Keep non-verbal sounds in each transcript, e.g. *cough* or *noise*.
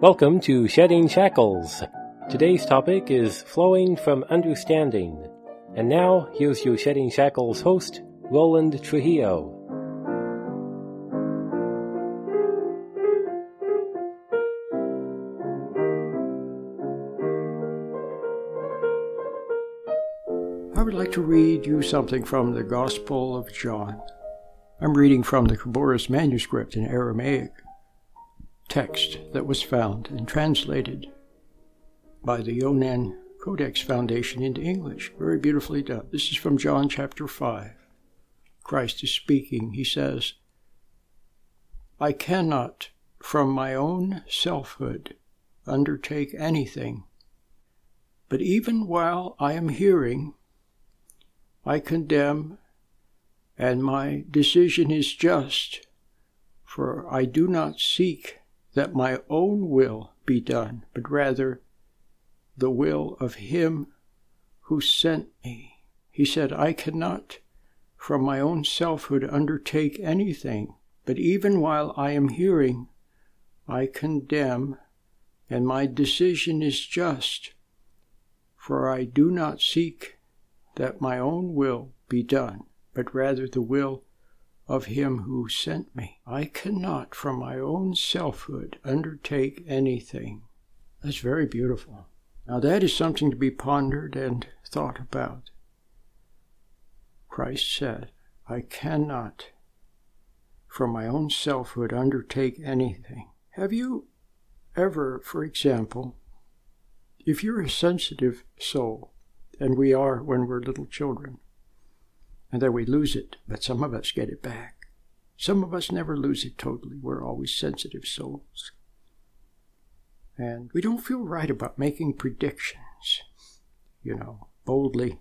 Welcome to Shedding Shackles. Today's topic is flowing from understanding. And now, here's your Shedding Shackles host, Roland Trujillo. Like to read you something from the Gospel of John. I'm reading from the Khabouris manuscript in Aramaic text that was found and translated by the Yonan Codex Foundation into English. Very beautifully done. This is from John chapter 5. Christ is speaking. He says, I cannot, from my own selfhood, undertake anything. But even while I am hearing, I condemn, and my decision is just, for I do not seek that my own will be done, but rather the will of Him who sent me. He said, I cannot from my own selfhood undertake anything, but even while I am hearing, I condemn, and my decision is just, for I do not seek that my own will be done, but rather the will of him who sent me. I cannot from my own selfhood undertake anything. That's very beautiful. Now, that is something to be pondered and thought about. Christ said, I cannot from my own selfhood undertake anything. Have you ever, for example, if you're a sensitive soul, and we are when we're little children, and then we lose it, but some of us get it back. Some of us never lose it totally. We're always sensitive souls. And we don't feel right about making predictions, you know, boldly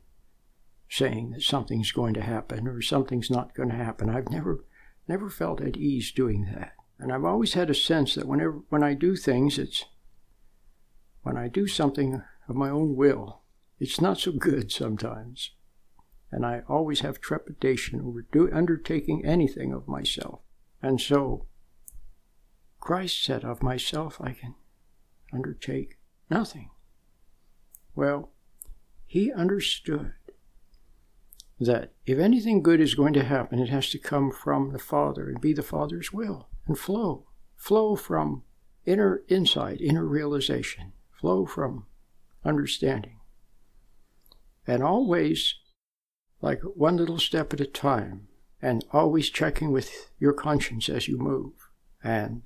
saying that something's going to happen or something's not going to happen. I've never never felt at ease doing that. And I've always had a sense that whenever when I do things, it's when I do something of my own will, it's not so good sometimes and I always have trepidation over do, undertaking anything of myself. And so Christ said, Of myself I can undertake nothing. Well, he understood that if anything good is going to happen, it has to come from the Father and be the Father's will and flow. Flow from inner insight, inner realization, flow from understanding. And always like one little step at a time, and always checking with your conscience as you move. And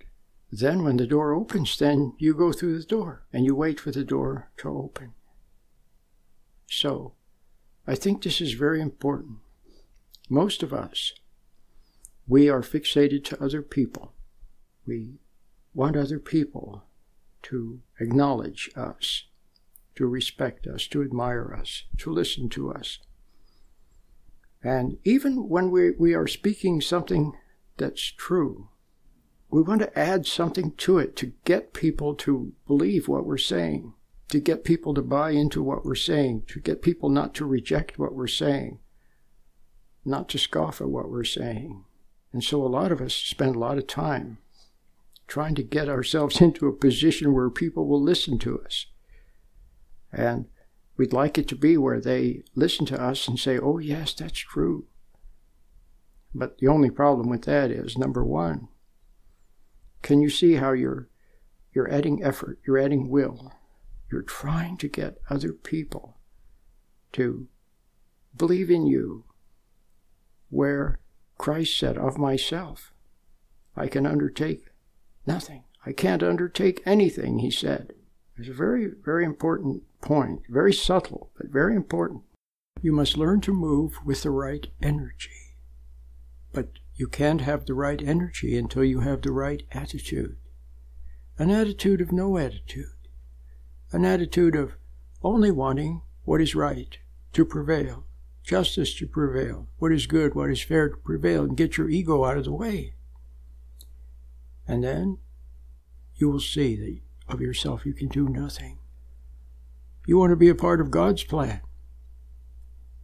then when the door opens, then you go through the door and you wait for the door to open. So, I think this is very important. Most of us, we are fixated to other people. We want other people to acknowledge us, to respect us, to admire us, to listen to us. And even when we, we are speaking something that's true, we want to add something to it to get people to believe what we're saying, to get people to buy into what we're saying, to get people not to reject what we're saying, not to scoff at what we're saying. And so a lot of us spend a lot of time trying to get ourselves *laughs* into a position where people will listen to us. And We'd like it to be where they listen to us and say, oh, yes, that's true. But the only problem with that is number one, can you see how you're, you're adding effort, you're adding will, you're trying to get other people to believe in you, where Christ said, Of myself, I can undertake nothing. I can't undertake anything, he said. It's a very, very important point, very subtle, but very important. You must learn to move with the right energy. But you can't have the right energy until you have the right attitude. An attitude of no attitude. An attitude of only wanting what is right to prevail, justice to prevail, what is good, what is fair to prevail, and get your ego out of the way. And then you will see that of yourself, you can do nothing. You want to be a part of God's plan.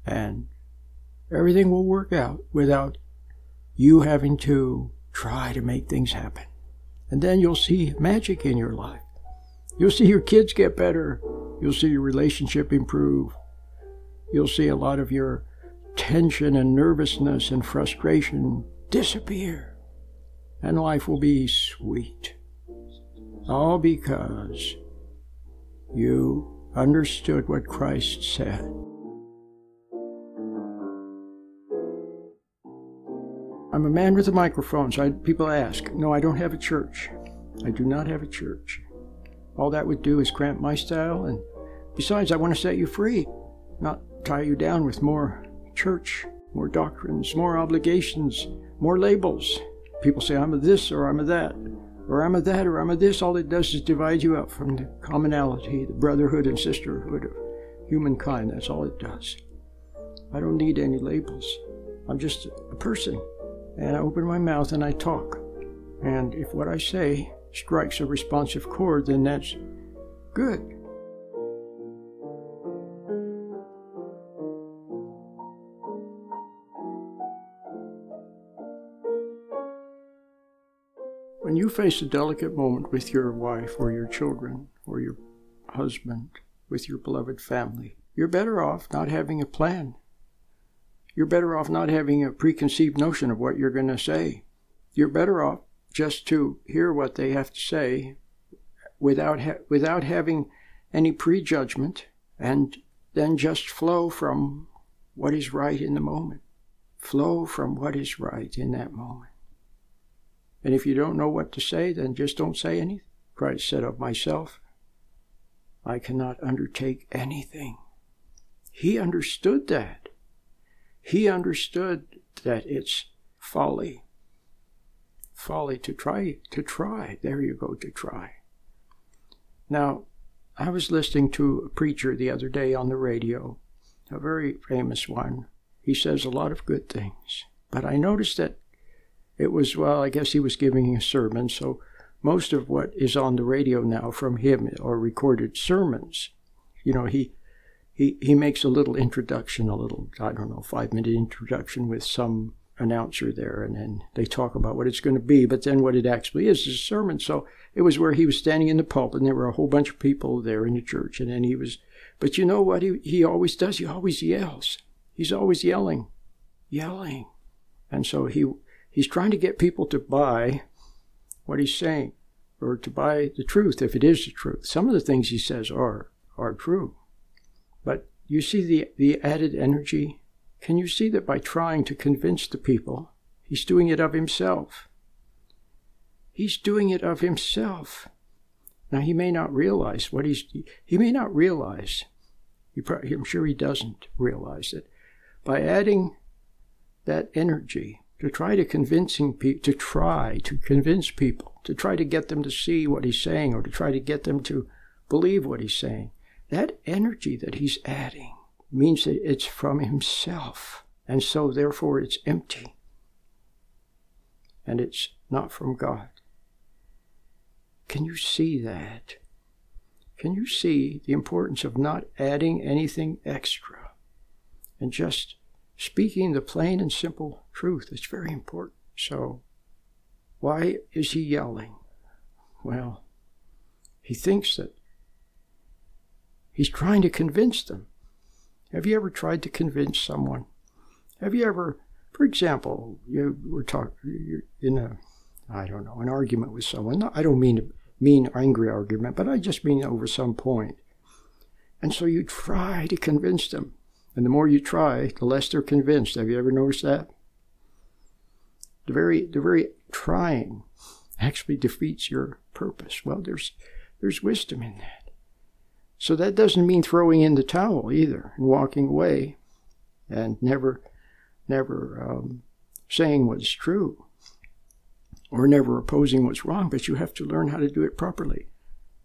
And Everything will work out without you having to try to make things happen. And then you'll see magic in your life. You'll see your kids get better. You'll see your relationship improve. You'll see a lot of your tension and nervousness and frustration disappear. And life will be sweet. All because you understood what Christ said. I'm a man with a microphone, so I, people ask, No, I don't have a church. I do not have a church. All that would do is cramp my style, and besides, I want to set you free, not tie you down with more church, more doctrines, more obligations, more labels. People say, I'm a this or I'm a that, or I'm a that or I'm a this. All it does is divide you up from the commonality, the brotherhood and sisterhood of humankind. That's all it does. I don't need any labels. I'm just a person. And I open my mouth and I talk. And if what I say strikes a responsive chord, then that's good. Face a delicate moment with your wife or your children or your husband, with your beloved family, you're better off not having a plan. You're better off not having a preconceived notion of what you're going to say. You're better off just to hear what they have to say without ha- without having any prejudgment and then just flow from what is right in the moment. Flow from what is right in that moment. And if you don't know what to say, then just don't say anything. Christ said of myself, I cannot undertake anything. He understood that. He understood that it's folly. Folly to try, to try. There you go, to try. Now, I was listening to a preacher the other day on the radio, a very famous one. He says a lot of good things. But I noticed that it was, well, I guess he was giving a sermon, so most of what is on the radio now from him are recorded sermons. You know, he he he makes a little introduction, a little I don't know, five minute introduction with some announcer there, and then they talk about what it's going to be. But then what it actually is is a sermon. So it was where he was standing in the pulpit, and there were a whole bunch of people there in the church, and then he was. But you know what he he always does? He always yells. He's always yelling, yelling, and so he He's trying to get people to buy what he's saying or to buy the truth if it is the truth. Some of the things he says are are true. But you see the, the added energy? Can you see that by trying to convince the people, he's doing it of himself? He's doing it of himself. Now he may not realize what he's he may not realize. Probably, I'm sure he doesn't realize it. By adding that energy to try to convincing people, to try to convince people, to try to get them to see what he's saying or to try to get them to believe what he's saying. That energy that he's adding means that it's from himself. And so, therefore, it's empty. And it's not from God. Can you see that? Can you see the importance of not adding anything extra and just speaking the plain and simple truth. It's very important. So, why is he yelling? Well, he thinks that he's trying to convince them. Have you ever tried to convince someone? Have you ever, for example, you were talking in a, I don't know, an argument with someone. I don't mean mean, angry argument, but I just mean over some point. And so you try to convince them. And the more you try, the less they're convinced. Have you ever noticed that? The very, the very trying actually defeats your purpose. Well, there's, there's wisdom in that. So that doesn't mean throwing in the towel either and walking away and never, never um, saying what's true or never opposing what's wrong, but you have to learn how to do it properly,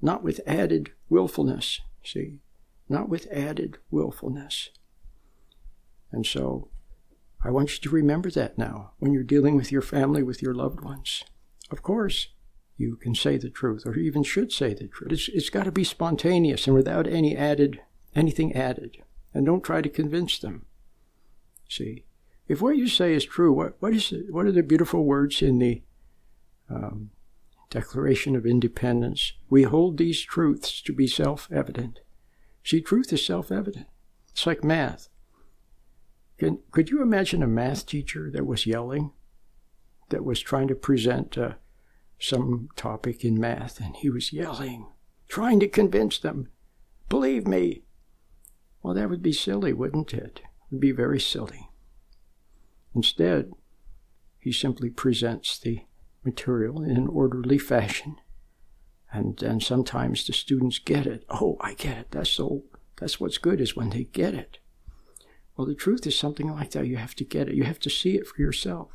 not with added willfulness, see, not with added willfulness. And so I want you to remember that now when you're dealing with your family, with your loved ones. Of course, you can say the truth, or even should say the truth. It's, it's got to be spontaneous and without any added, anything added. And don't try to convince them. See, if what you say is true, what, what, is it, what are the beautiful words in the um, Declaration of Independence? We hold these truths to be self evident. See, truth is self evident. It's like math. Can, could you imagine a math teacher that was yelling, that was trying to present uh, some topic in math, and he was yelling, trying to convince them, believe me? Well, that would be silly, wouldn't it? It would be very silly. Instead, he simply presents the material in an orderly fashion. And then sometimes the students get it. Oh, I get it. That's so that's what's good is when they get it. Well, the truth is something like that. You have to get it. You have to see it for yourself.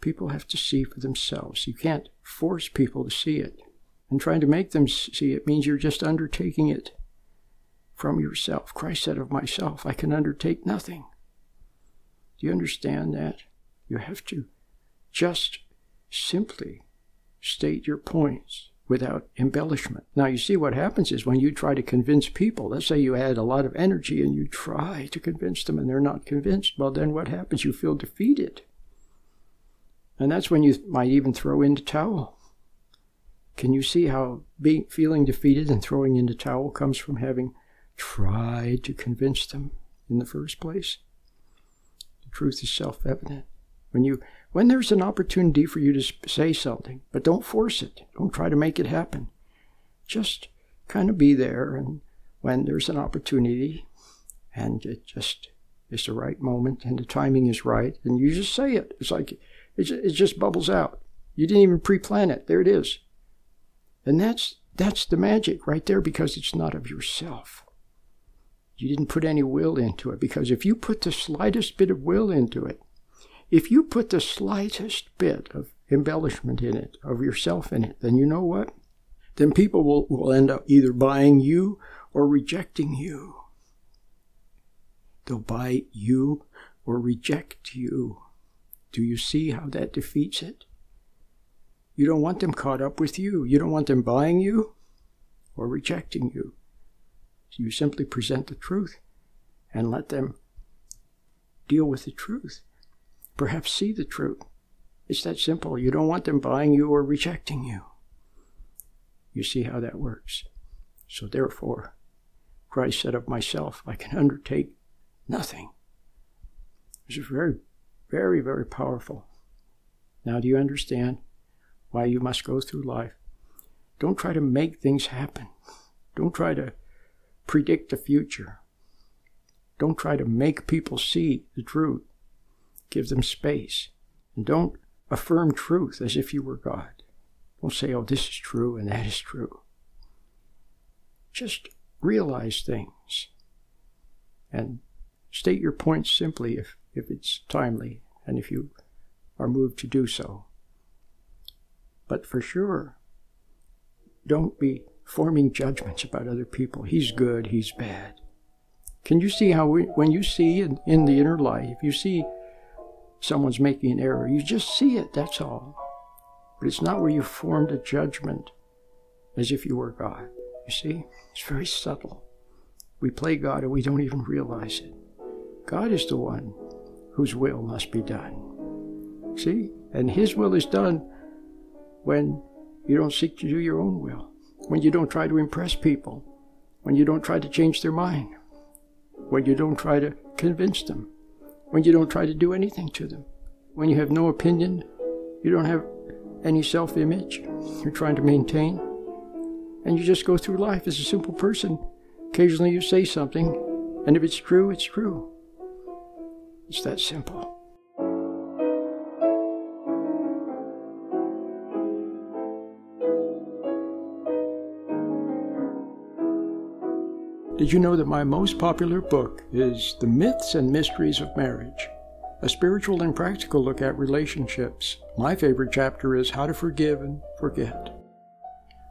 People have to see for themselves. You can't force people to see it. And trying to make them see it means you're just undertaking it from yourself. Christ said of myself, I can undertake nothing. Do you understand that? You have to just simply state your points without embellishment. Now, you see what happens is when you try to convince people, let's say you had a lot of energy and you try to convince them and they're not convinced, well, then what happens? You feel defeated. And that's when you might even throw in the towel. Can you see how being, feeling defeated and throwing in the towel comes from having tried to convince them in the first place? The truth is self evident. When, you, when there's an opportunity for you to say something, but don't force it, don't try to make it happen. Just kind of be there, and when there's an opportunity and it just is the right moment and the timing is right, and you just say it. It's like it, it just bubbles out. You didn't even pre plan it. There it is. And that's, that's the magic right there because it's not of yourself. You didn't put any will into it because if you put the slightest bit of will into it, if you put the slightest bit of embellishment in it, of yourself in it, then you know what? Then people will, will end up either buying you or rejecting you. They'll buy you or reject you. Do you see how that defeats it? You don't want them caught up with you. You don't want them buying you or rejecting you. You simply present the truth and let them deal with the truth. Perhaps see the truth. It's that simple. You don't want them buying you or rejecting you. You see how that works. So therefore, Christ said of myself, I can undertake nothing. This is very, very, very powerful. Now, do you understand why you must go through life? Don't try to make things happen. Don't try to predict the future. Don't try to make people see the truth. Give them space. And don't affirm truth as if you were God. Don't say, oh, this is true and that is true. Just realize things and state your points simply if, if it's timely and if you are moved to do so. But for sure, don't be forming judgments about other people. He's good, he's bad. Can you see how we, when you see in, in the inner life, you see someone's making an error, you just see it, that's all. But it's not where you formed a judgment as if you were God. You see? It's very subtle. We play God and we don't even realize it. God is the one whose will must be done. See? And His will is done when you don't seek to do your own will when you don't try to impress people, when you don't try to change their mind, when you don't try to convince them, when you don't try to do anything to them, when you have no opinion, you don't have any self image you're trying to maintain, and you just go through life as a simple person. Occasionally you say something, and if it's true, it's true. It's that simple. Did you know that my most popular book is The Myths and Mysteries of Marriage? A spiritual and practical look at relationships. My favorite chapter is How to Forgive and Forget.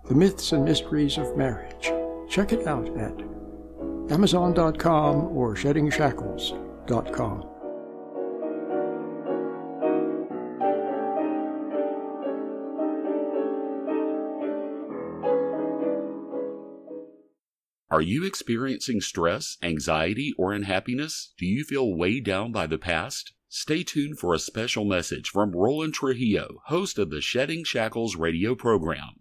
The Myths and Mysteries of Marriage. Check it out at Amazon.com or SheddingShackles.com. Are you experiencing stress, anxiety, or unhappiness? Do you feel weighed down by the past? Stay tuned for a special message from Roland Trujillo, host of the Shedding Shackles radio program.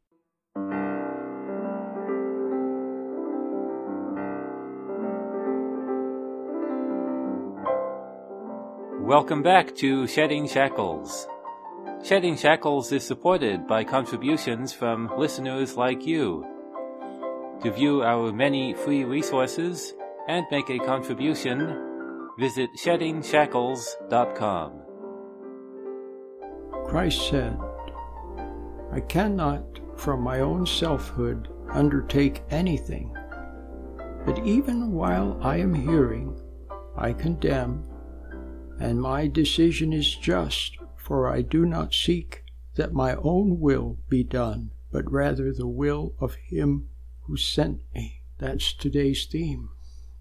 Welcome back to Shedding Shackles. Shedding Shackles is supported by contributions from listeners like you. To view our many free resources and make a contribution, visit sheddingshackles.com. Christ said, I cannot from my own selfhood undertake anything, but even while I am hearing, I condemn, and my decision is just, for I do not seek that my own will be done, but rather the will of Him who sent me. That's today's theme.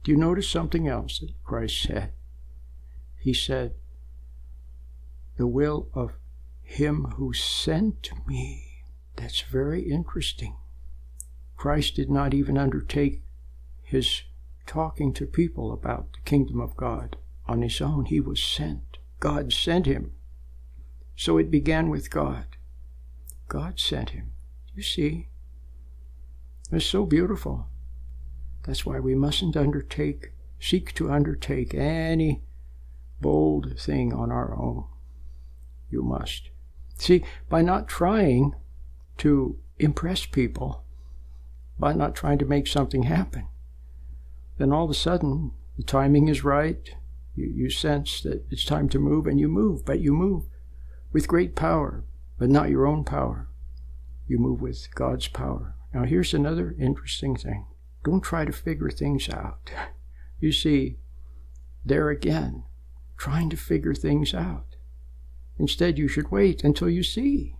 Do you notice something else that Christ said? He said, The will of Him who sent me. That's very interesting. Christ did not even undertake his talking to people about the kingdom of God on his own. He was sent. God sent him. So it began with God. God sent him. You see? It's so beautiful. That's why we mustn't undertake, seek to undertake any bold thing on our own. You must. See, by not trying to impress people, by not trying to make something happen, then all of a sudden the timing is right, you, you sense that it's time to move, and you move, but you move with great power, but not your own power. You move with God's power. Now, here's another interesting thing don't try to figure things out. *laughs* You see, there again, trying to figure things out. Instead, you should wait until you see.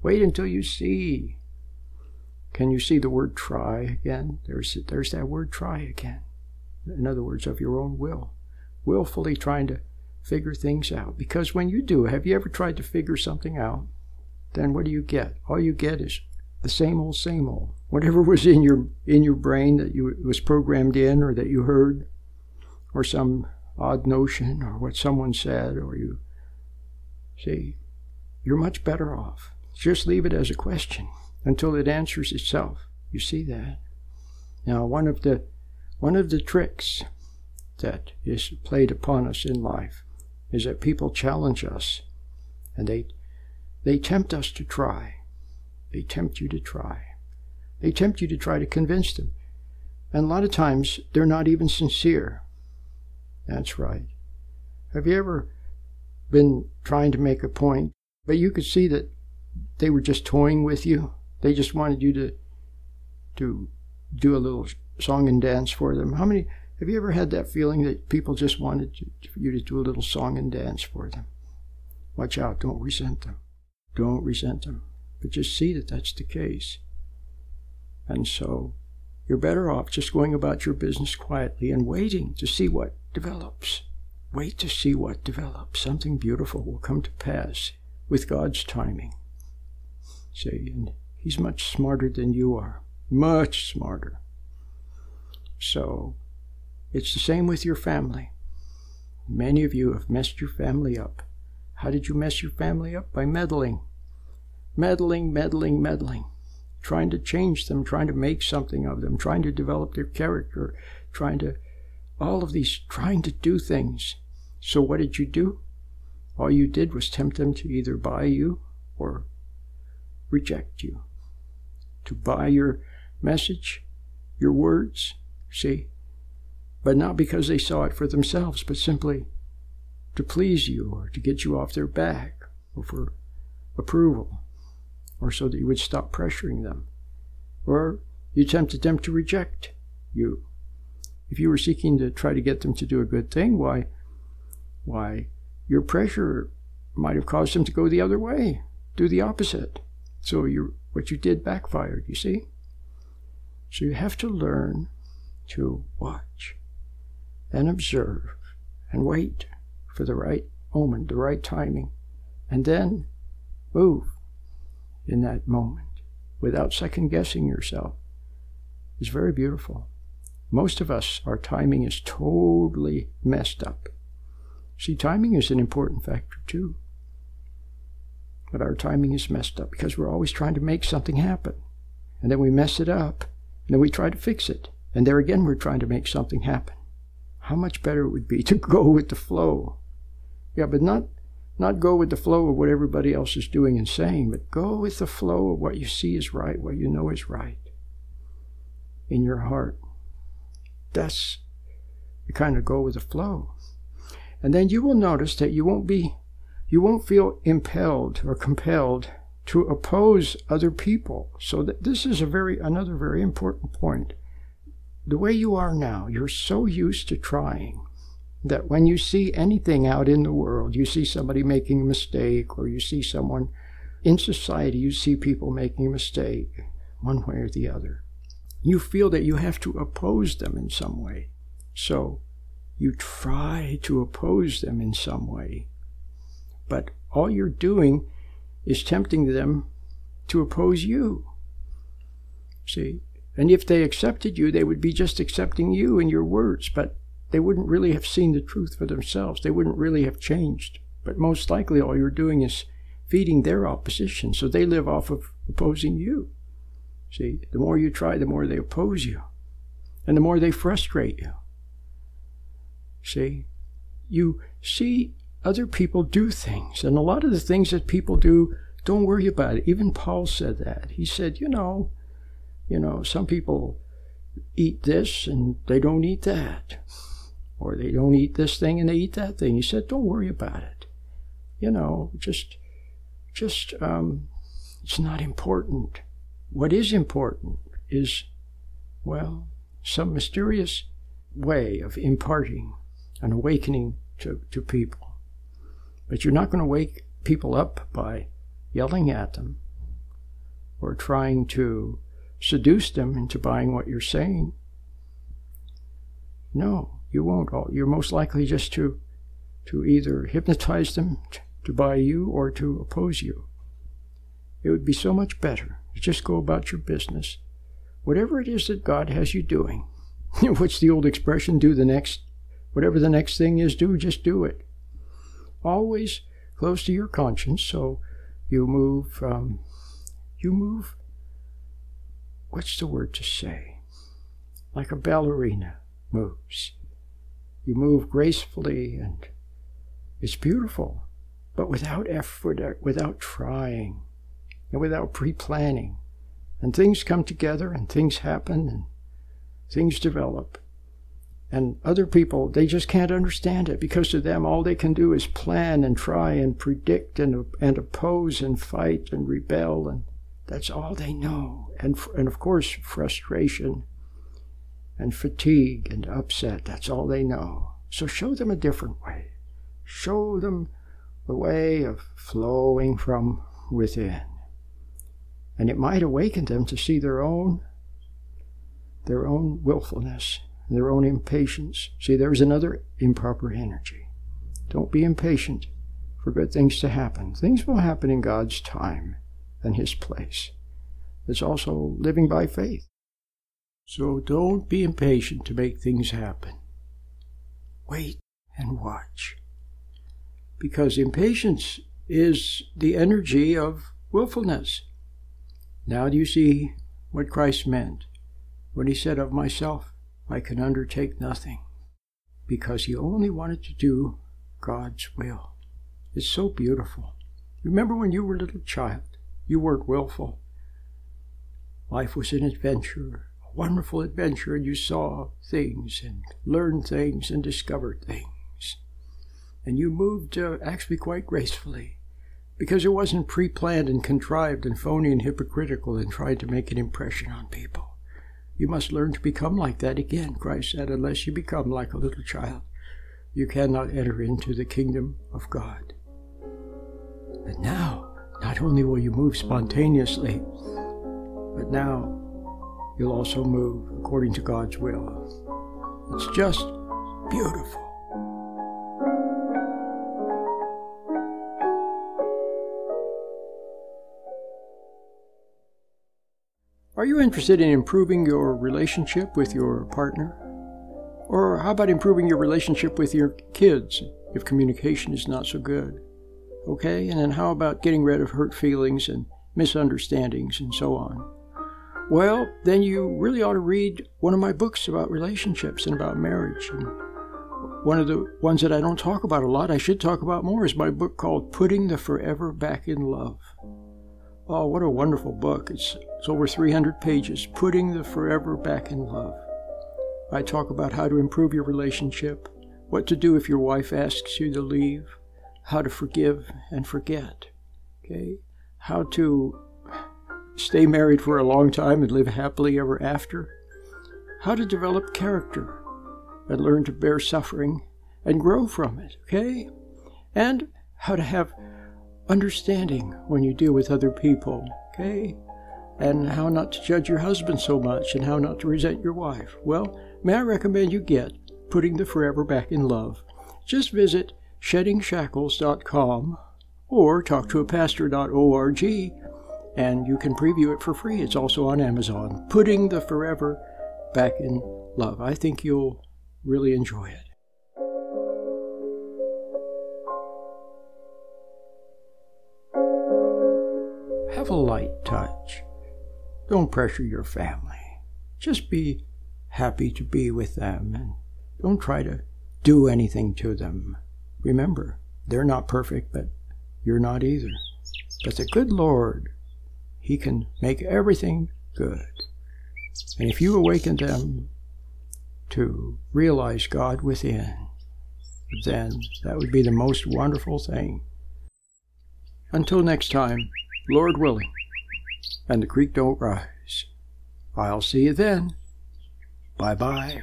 Wait until you see. Can you see the word try again? There's, there's that word try again. In other words, of your own will willfully trying to figure things out. Because when you do, have you ever tried to figure something out? Then what do you get? All you get is the same old, same old. Whatever was in your in your brain that you was programmed in, or that you heard, or some odd notion, or what someone said, or you see, you're much better off. Just leave it as a question until it answers itself. You see that? Now, one of the one of the tricks that is played upon us in life is that people challenge us and they they tempt us to try. They tempt you to try. They tempt you to try to convince them. And a lot of times they're not even sincere. That's right. Have you ever been trying to make a point, but you could see that they were just toying with you? They just wanted you to to do a little song and dance for them. How many have you ever had that feeling that people just wanted you to do a little song and dance for them? Watch out, don't resent them. Don't resent them. But just see that that's the case. And so you're better off just going about your business quietly and waiting to see what develops. Wait to see what develops. Something beautiful will come to pass with God's timing. See, and He's much smarter than you are. Much smarter. So it's the same with your family. Many of you have messed your family up. How did you mess your family up? By meddling. Meddling, meddling, meddling. Trying to change them, trying to make something of them, trying to develop their character, trying to, all of these, trying to do things. So what did you do? All you did was tempt them to either buy you or reject you. To buy your message, your words. See? But not because they saw it for themselves, but simply to please you or to get you off their back or for approval or so that you would stop pressuring them. Or you tempted them to reject you If you were seeking to try to get them to do a good thing, why, why, your pressure might have caused them to go the other way, do the opposite. So you what you did backfired, you see? So you have to learn to watch and observe and wait for the right moment, the right timing, and then move in that moment without second guessing yourself. It's very beautiful. Most of us, our timing is totally messed up. See, timing is an important factor too. But our timing is messed up because we're always trying to make something happen. And then we mess it up, and then we try to fix it. And there again, we're trying to make something happen. How much better it would be *laughs* to go with the flow. Yeah, but not not go with the flow of what everybody else is doing and saying, but go with the flow of what you see is right, what you know is right in your heart. That's the kind of go with the flow. And then you will notice that you won't be you won't feel impelled or compelled to oppose other people. So that this is a very another very important point. The way you are now, you're so used to trying that when you see anything out in the world, you see somebody making a mistake or you see someone in society, you see people making a mistake one way or the other. You feel that you have to oppose them in some way. So you try to oppose them in some way but all you're doing is tempting them to oppose you. See? And if they accepted you, they would be just accepting you and your words, but they wouldn't really have seen the truth for themselves. They wouldn't really have changed. But most likely, all you're doing is feeding their opposition, so they live off of opposing you. See, the more you try, the more they oppose you, and the more they frustrate you. See, you see other people do things. And a lot of the things that people do, don't worry about it. Even Paul said that. He said, you know, you know, some people eat this and they don't eat that. Or they don't eat this thing and they eat that thing. He said, don't worry about it. You know, just, just, um, it's not important. What is important is, well, some mysterious way of imparting an awakening to, to people. But you're not going to wake people up by yelling at them or trying to seduce them into buying what you're saying. No, you won't. All you're most likely just to, to either hypnotize them to buy you or to oppose you. It would be so much better to just go about your business. Whatever it is that God has you doing, *laughs* what's the old expression? Do the next, whatever the next thing is, do, just do it always close to your conscience. So you move, um, you move, what's the word to say? Like a ballerina moves. You move gracefully and it's beautiful, but without effort, uh, without trying, and without pre planning. And things come together and things happen and things develop. And other people, they just can't understand it because to them, all they can do is plan and try and predict and, and oppose and fight and rebel. And that's all they know. And, and of course, frustration and fatigue and upset, that's all they know. So show them a different way. Show them the way of flowing from within. And it might awaken them to see their own their own willfulness their own impatience. See, there's another improper energy. Don't be impatient for good things to happen. Things will happen in God's time and His place. It's also living by faith. So don't be impatient to make things happen. Wait and watch. Because impatience is the energy of willfulness. Now do you see what Christ meant when he said, Of myself I can undertake nothing because he only wanted to do God's will. It's so beautiful. Remember when you were a little child? You weren't willful. Life was an adventure, a wonderful adventure, and you saw things and learned things and discovered things. And you moved uh, actually quite gracefully because it wasn't pre planned and contrived and phony and hypocritical and tried to make an impression on people. You must learn to become like that again, Christ said, unless you become like a little child. You cannot enter into the kingdom of God. And now, not only will you move spontaneously, but now you'll also move according to God's will. It's just beautiful. Are you interested in improving your relationship with your partner? Or how about improving your relationship with your kids if communication is not so good? Okay, and then how about getting rid of hurt feelings and misunderstandings and so on? Well, then you really ought to read one of my books about relationships and about marriage. And one of the ones that I don't talk about a lot, I should talk about more, is my book called Putting the Forever Back in Love. Oh, what a wonderful book. It's, it's over 300 pages, Putting the Forever Back in Love. I talk about how to improve your relationship, what to do if your wife asks you to leave, how to forgive and forget, okay? How to stay married for a long time and live happily ever after, how to develop character and learn to bear suffering and grow from it, okay? And how to have understanding when you deal with other people, okay? And how not to judge your husband so much and how not to resent your wife. Well, may I recommend you get Putting the Forever Back in Love. Just visit sheddingshackles.com or talk to a pastor.org and you can preview it for free. It's also on Amazon. Putting the Forever Back in Love. I think you'll really enjoy it. Have a light touch. Don't pressure your family. Just be happy to be with them and don't try to do anything to them. Remember, they're not perfect, but you're not either. But the good Lord, He can make everything good. And if you awaken them to realize God within, then that would be the most wonderful thing. Until next time, Lord willing, and the creek don't rise. I'll see you then. Bye bye.